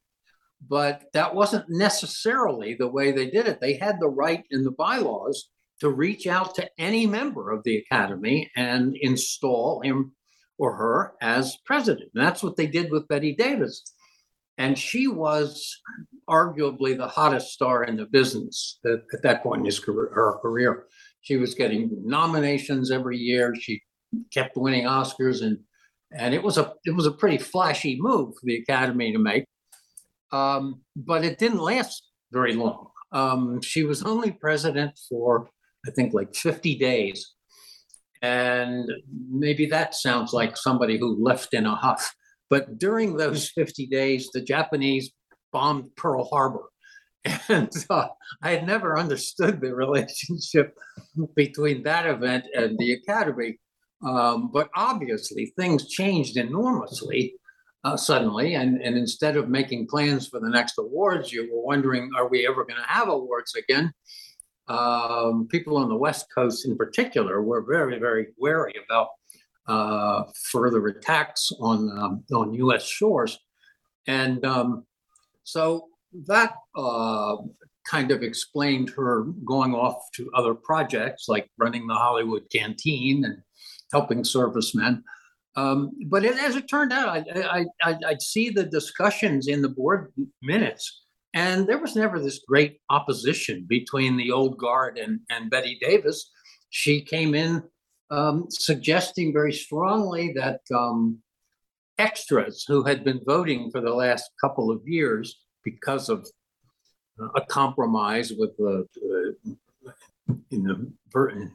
But that wasn't necessarily the way they did it. They had the right in the bylaws to reach out to any member of the academy and install him or her as president. And that's what they did with Bette Davis. And she was arguably the hottest star in the business at, at that point in his career, her career. She was getting nominations every year. She kept winning Oscars, and and it was a it was a pretty flashy move for the Academy to make. Um, but it didn't last very long. Um, she was only president for I think like 50 days, And maybe that sounds like somebody who left in a huff. But during those 50 days, the Japanese bombed Pearl Harbor. And uh, I had never understood the relationship between that event and the Academy. Um, but obviously, things changed enormously uh, suddenly. And, and instead of making plans for the next awards, you were wondering, are we ever going to have awards again? Um, people on the West Coast, in particular, were very, very wary about uh, further attacks on um, on U.S. shores, and um, so that uh, kind of explained her going off to other projects like running the Hollywood Canteen and helping servicemen. Um, but it, as it turned out, I, I, I'd see the discussions in the board minutes, and there was never this great opposition between the old guard and, and Bette Davis. She came in um, suggesting very strongly that um, extras who had been voting for the last couple of years because of uh, a compromise with the, uh, in the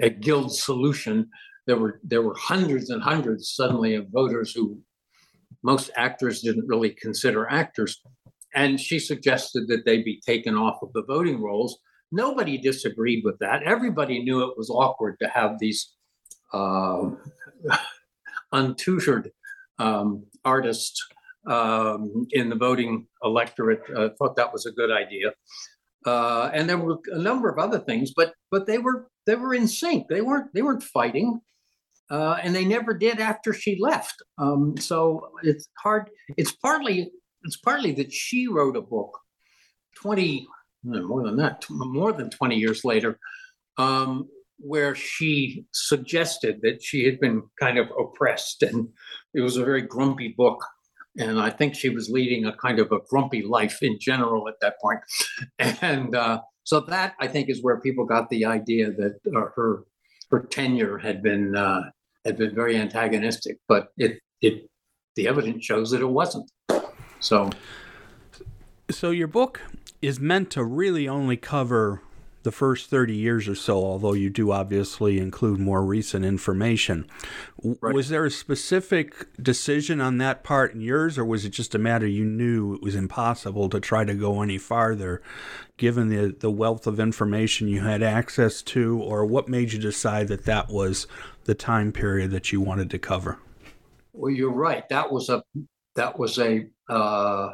a guild solution there were there were hundreds and hundreds suddenly of voters who most actors didn't really consider actors. And she suggested that they be taken off of the voting rolls. Nobody disagreed with that. Everybody knew it was awkward to have these uh, untutored um, artists um, in the voting electorate. Uh, thought that was a good idea. Uh, and there were a number of other things but but they were they were in sync. They weren't they weren't fighting uh, and they never did after she left. Um, so it's hard. It's partly it's partly that she wrote a book, twenty more than that, more than twenty years later, um, where she suggested that she had been kind of oppressed, and it was a very grumpy book. And I think she was leading a kind of a grumpy life in general at that point. And uh, so that I think is where people got the idea that uh, her her tenure had been uh, had been very antagonistic, but it it the evidence shows that it wasn't. So, so your book is meant to really only cover the first 30 years or so, although you do obviously include more recent information. Right. Was there a specific decision on that part in yours, or was it just a matter you knew it was impossible to try to go any farther given the, the wealth of information you had access to, or what made you decide that that was the time period that you wanted to cover? Well, you're right. That was a that was a uh,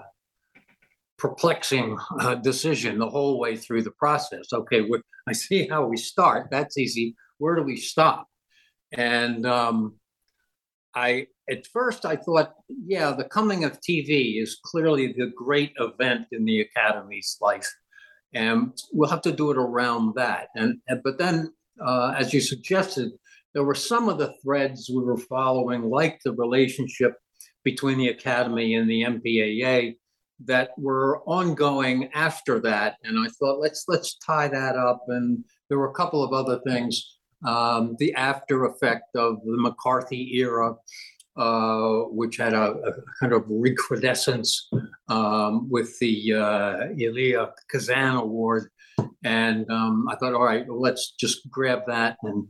perplexing uh, decision the whole way through the process. Okay, I see how we start. That's easy. Where do we stop? And um, I at first I thought, yeah, the coming of TV is clearly the great event in the Academy's life, and we'll have to do it around that. And, and but then, uh, as you suggested, there were some of the threads we were following, like the relationship between the Academy and the MPAA, that were ongoing after that. And I thought, let's let's tie that up. And there were a couple of other things. Um, the after effect of the McCarthy era, uh, which had a, a, kind of recrudescence um, with the uh, Elia Kazan Award. And um, I thought, all right, let's just grab that and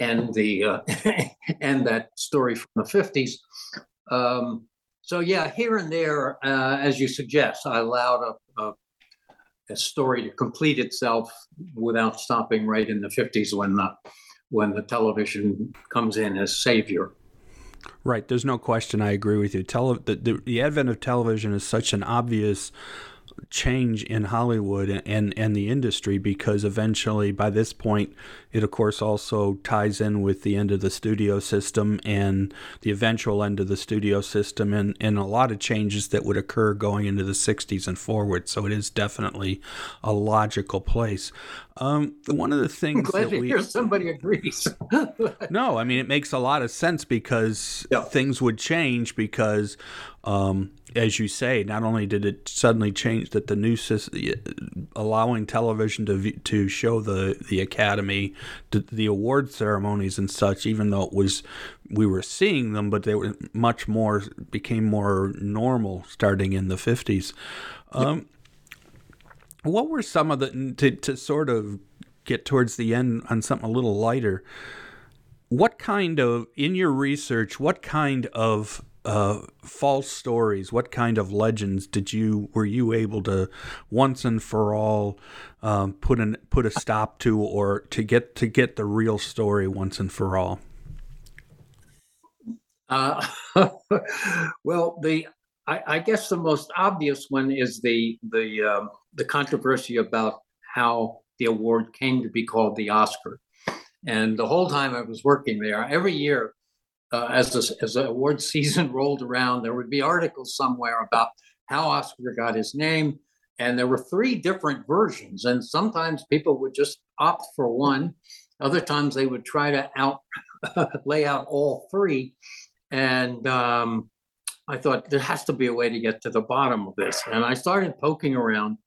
and the uh, and that story from the 50s. Um, so yeah, here and there, uh, as you suggest, I allowed a, a, a, story to complete itself without stopping right in the 50s when the when the television comes in as savior. Right. There's no question. I agree with you. Tele- the, the, the advent of television is such an obvious change in Hollywood and, and the industry because eventually, by this point, it of course also ties in with the end of the studio system and the eventual end of the studio system and, and a lot of changes that would occur going into the 60s and forward. So it is definitely a logical place. Um, one of the things I'm glad that to we hear somebody agrees. no, I mean it makes a lot of sense because yeah. things would change because um, as you say, not only did it suddenly change that the new system, allowing television to to show the the Academy, the, the award ceremonies and such, even though it was we were seeing them, but they were much more became more normal starting in the fifties. Um, what were some of the to to sort of get towards the end on something a little lighter? what kind of in your research? What kind of uh, false stories? What kind of legends did you were you able to once and for all um, put an put a stop to, or to get to get the real story once and for all? Uh, well, the I, I, guess the most obvious one is the the um, the controversy about how the award came to be called the Oscar. And the whole time I was working there, every year uh, as the as award season rolled around, there would be articles somewhere about how Oscar got his name, and there were three different versions. And sometimes people would just opt for one. Other times they would try to out lay out all three. And um, I thought there has to be a way to get to the bottom of this. And I started poking around,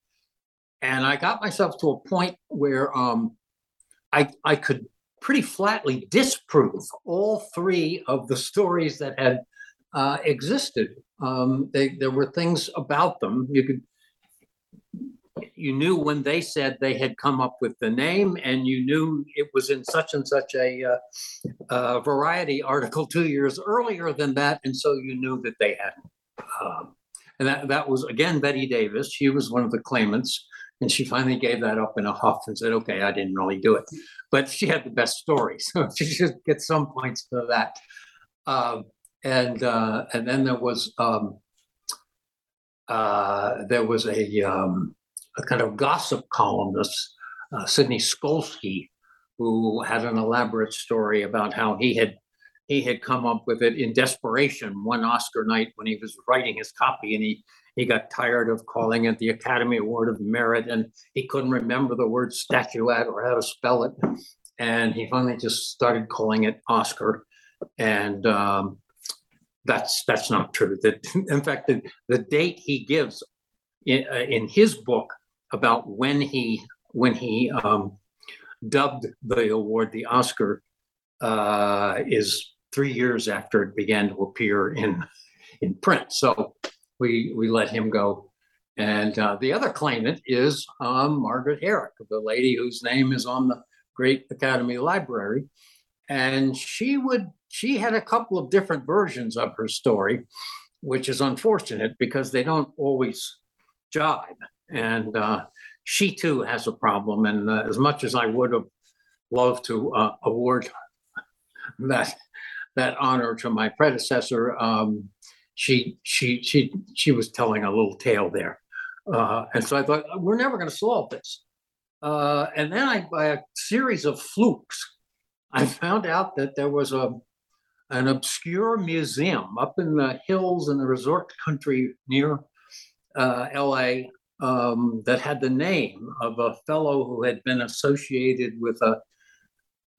and I got myself to a point where um, I I could pretty flatly disprove all three of the stories that had uh, existed. Um, they, there were things about them you could you knew when they said they had come up with the name, and you knew it was in such and such a uh, uh, variety article two years earlier than that, and so you knew that they hadn't. Um, and that, that was again Bette Davis. She was one of the claimants. And she finally gave that up in a huff and said, okay, I didn't really do it. But she had the best story. So she should get some points for that. Um, and uh, and then there was um, uh, there was a, um, a kind of gossip columnist, uh, Sidney Skolsky, who had an elaborate story about how he had he had come up with it in desperation one Oscar night when he was writing his copy, and he he got tired of calling it the Academy Award of Merit, and he couldn't remember the word statuette or how to spell it. And he finally just started calling it Oscar. And um, that's that's not true. That in fact, the, the date he gives in, uh, in his book about when he when he um, dubbed the award the Oscar uh, is three years after it began to appear in in print. So we we let him go. And uh, the other claimant is um, Margaret Herrick, the lady whose name is on the Great Academy Library, and she would she had a couple of different versions of her story, which is unfortunate because they don't always jibe. And uh, she too has a problem. And uh, as much as I would have loved to uh, award that that honor to my predecessor, um, she she she she was telling a little tale there, uh, and so I thought we're never going to solve this. Uh, and then I, by a series of flukes, I found out that there was a an obscure museum up in the hills in the resort country near uh, L.A. Um, that had the name of a fellow who had been associated with a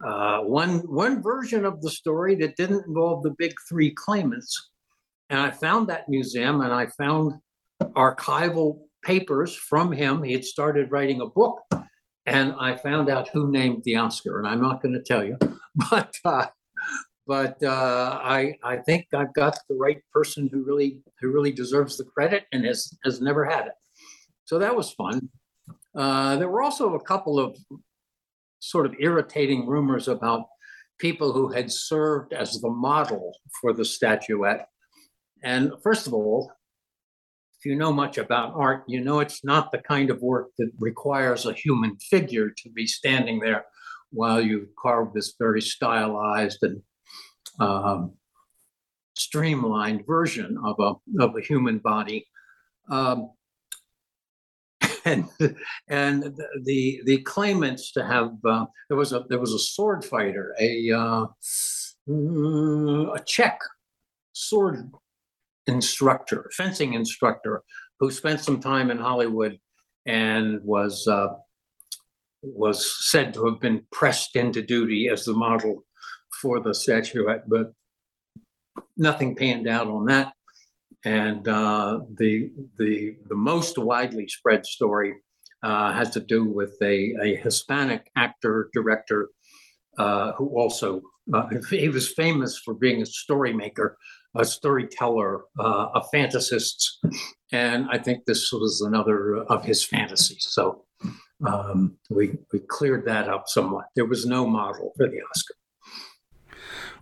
uh, one one version of the story that didn't involve the big three claimants and I found that museum and I found archival papers from him. He had started writing a book and I found out who named the Oscar. And I'm not going to tell you, but uh, but uh, I I think I've got the right person who really who really deserves the credit and has has never had it. So that was fun. Uh, there were also a couple of sort of irritating rumors about people who had served as the model for the statuette and first of all, if you know much about art, you know it's not the kind of work that requires a human figure to be standing there while you carve this very stylized and um, streamlined version of a of a human body. Um, and and the the claimants to have uh, there was a there was a sword fighter a uh, a Czech sword instructor, fencing instructor, who spent some time in Hollywood and was uh, was said to have been pressed into duty as the model for the statuette, but nothing panned out on that. And uh, the the the most widely spread story uh, has to do with a, a Hispanic actor director uh, who also uh, he was famous for being a story maker a storyteller, uh, a fantasist, and I think this was another of his fantasies. So um, we we cleared that up somewhat. There was no model for the Oscar.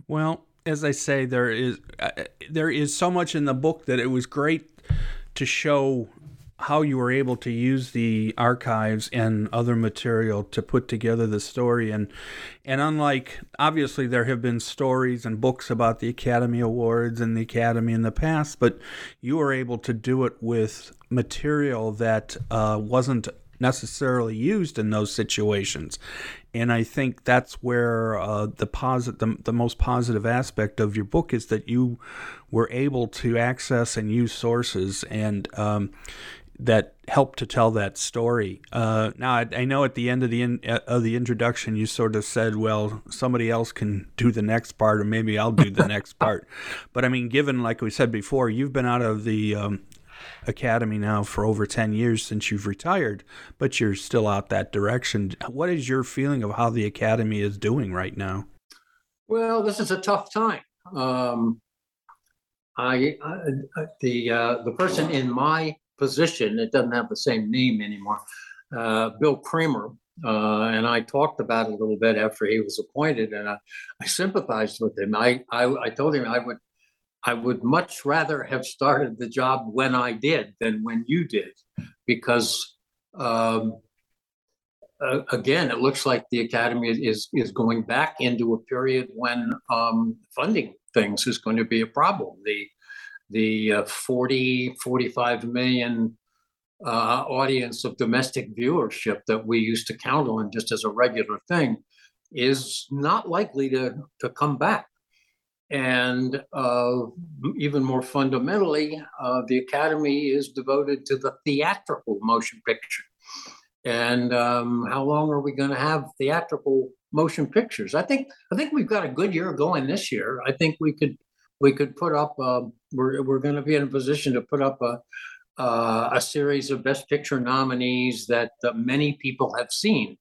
Well, as I say, there is uh, there is so much in the book that it was great to show how you were able to use the archives and other material to put together the story. And and unlike obviously there have been stories and books about the Academy Awards and the Academy in the past but you were able to do it with material that uh, wasn't necessarily used in those situations. And I think that's where uh, the positive, the, the most positive aspect of your book is that you were able to access and use sources, and um, that helped to tell that story. Uh, now, I, I, know at the end of the in, uh, of the introduction, you sort of said, "Well, somebody else can do the next part, or maybe I'll do the next part." But I mean, given like we said before, you've been out of the um, academy now for over ten years since you've retired, but you're still out that direction. What is your feeling of how the academy is doing right now? Well, this is a tough time. Um, I, I, the uh, the person in my position. It doesn't have the same name anymore. Uh, Bill Kramer uh, and I talked about it a little bit after he was appointed, and I, I sympathized with him. I, I, I told him I would I would much rather have started the job when I did than when you did, because um, uh, again, it looks like the academy is is going back into a period when um, funding things is going to be a problem. The the uh, 40, 45 million uh, audience of domestic viewership that we used to count on just as a regular thing is not likely to, to come back. And uh, even more fundamentally, uh, the Academy is devoted to the theatrical motion picture. And um, how long are we going to have theatrical motion pictures? I think I think we've got a good year going this year. I think we could we could put up, uh, we're, we're going to be in a position to put up a, uh, a series of Best Picture nominees that uh, many people have seen.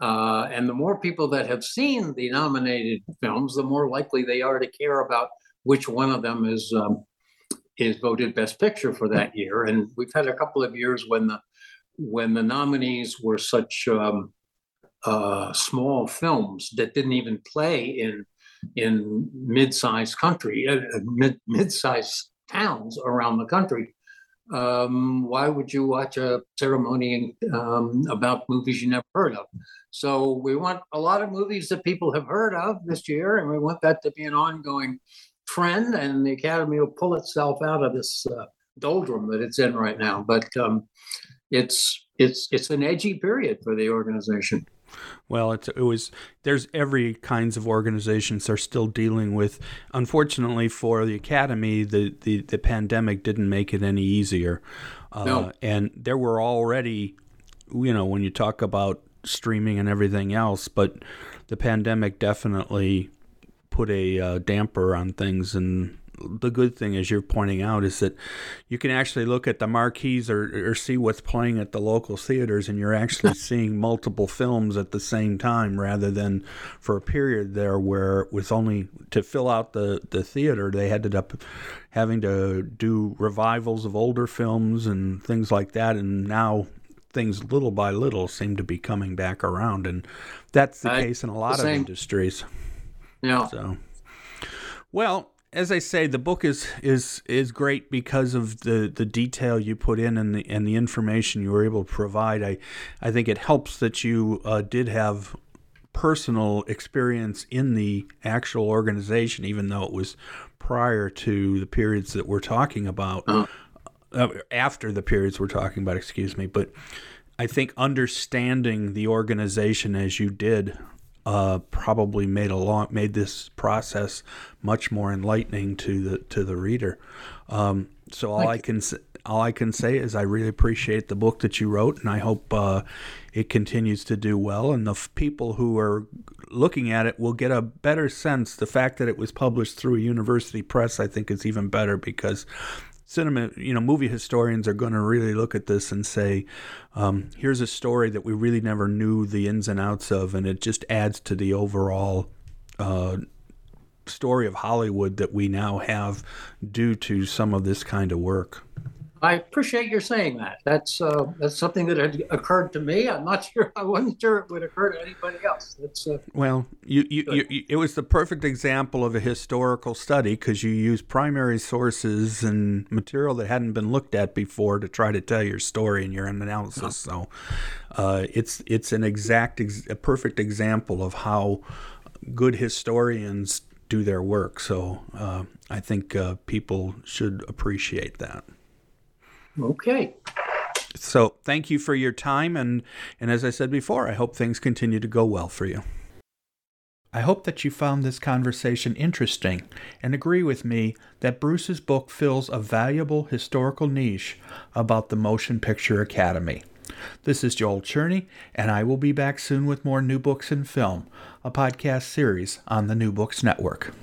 Uh, and the more people that have seen the nominated films, the more likely they are to care about which one of them is um, is voted Best Picture for that year. And we've had a couple of years when the when the nominees were such um, uh, small films that didn't even play in in mid-sized country, uh, uh, mid mid-sized towns around the country. Um, why would you watch a ceremony um, about movies you never heard of? So we want a lot of movies that people have heard of this year, and we want that to be an ongoing trend. And the Academy will pull itself out of this uh, doldrum that it's in right now. But um, it's it's it's an edgy period for the organization. Well, it's, it was there's every kinds of organizations are still dealing with. Unfortunately for the academy, the the, the pandemic didn't make it any easier. Uh, no. And there were already, you know, when you talk about streaming and everything else, but the pandemic definitely put a uh, damper on things and the good thing, as you're pointing out, is that you can actually look at the marquees or, or see what's playing at the local theaters, and you're actually seeing multiple films at the same time, rather than for a period there where it was only to fill out the, the theater, they ended up having to do revivals of older films and things like that, and now things little by little seem to be coming back around, and that's the I, case in a lot of industries. Yeah. So, well, as I say, the book is is is great because of the, the detail you put in and the and the information you were able to provide. I I think it helps that you uh, did have personal experience in the actual organization, even though it was prior to the periods that we're talking about. Uh-huh. Uh, after the periods we're talking about, excuse me, but I think understanding the organization as you did uh, probably made a long made this process much more enlightening to the to the reader. Um, so all I can all I can say is I really appreciate the book that you wrote, and I hope uh, it continues to do well. And the f- people who are looking at it will get a better sense. The fact that it was published through a university press, I think, is even better because cinema, you know, movie historians are going to really look at this and say, um, here's a story that we really never knew the ins and outs of, and it just adds to the overall uh, story of Hollywood that we now have due to some of this kind of work. I appreciate your saying that. That's uh, that's something that had occurred to me. I'm not sure. I wasn't sure it would occur to anybody else. That's uh, well, you, you, you, it was the perfect example of a historical study because you use primary sources and material that hadn't been looked at before to try to tell your story in your analysis. So, uh, it's it's an exact, ex- a perfect example of how good historians do their work. So, uh, I think uh, people should appreciate that. Okay. So thank you for your time, and, and as I said before, I hope things continue to go well for you. I hope that you found this conversation interesting and agree with me that Bruce's book fills a valuable historical niche about the Motion Picture Academy. This is Joel Cherney, and I will be back soon with more New Books in Film, a podcast series on the New Books Network.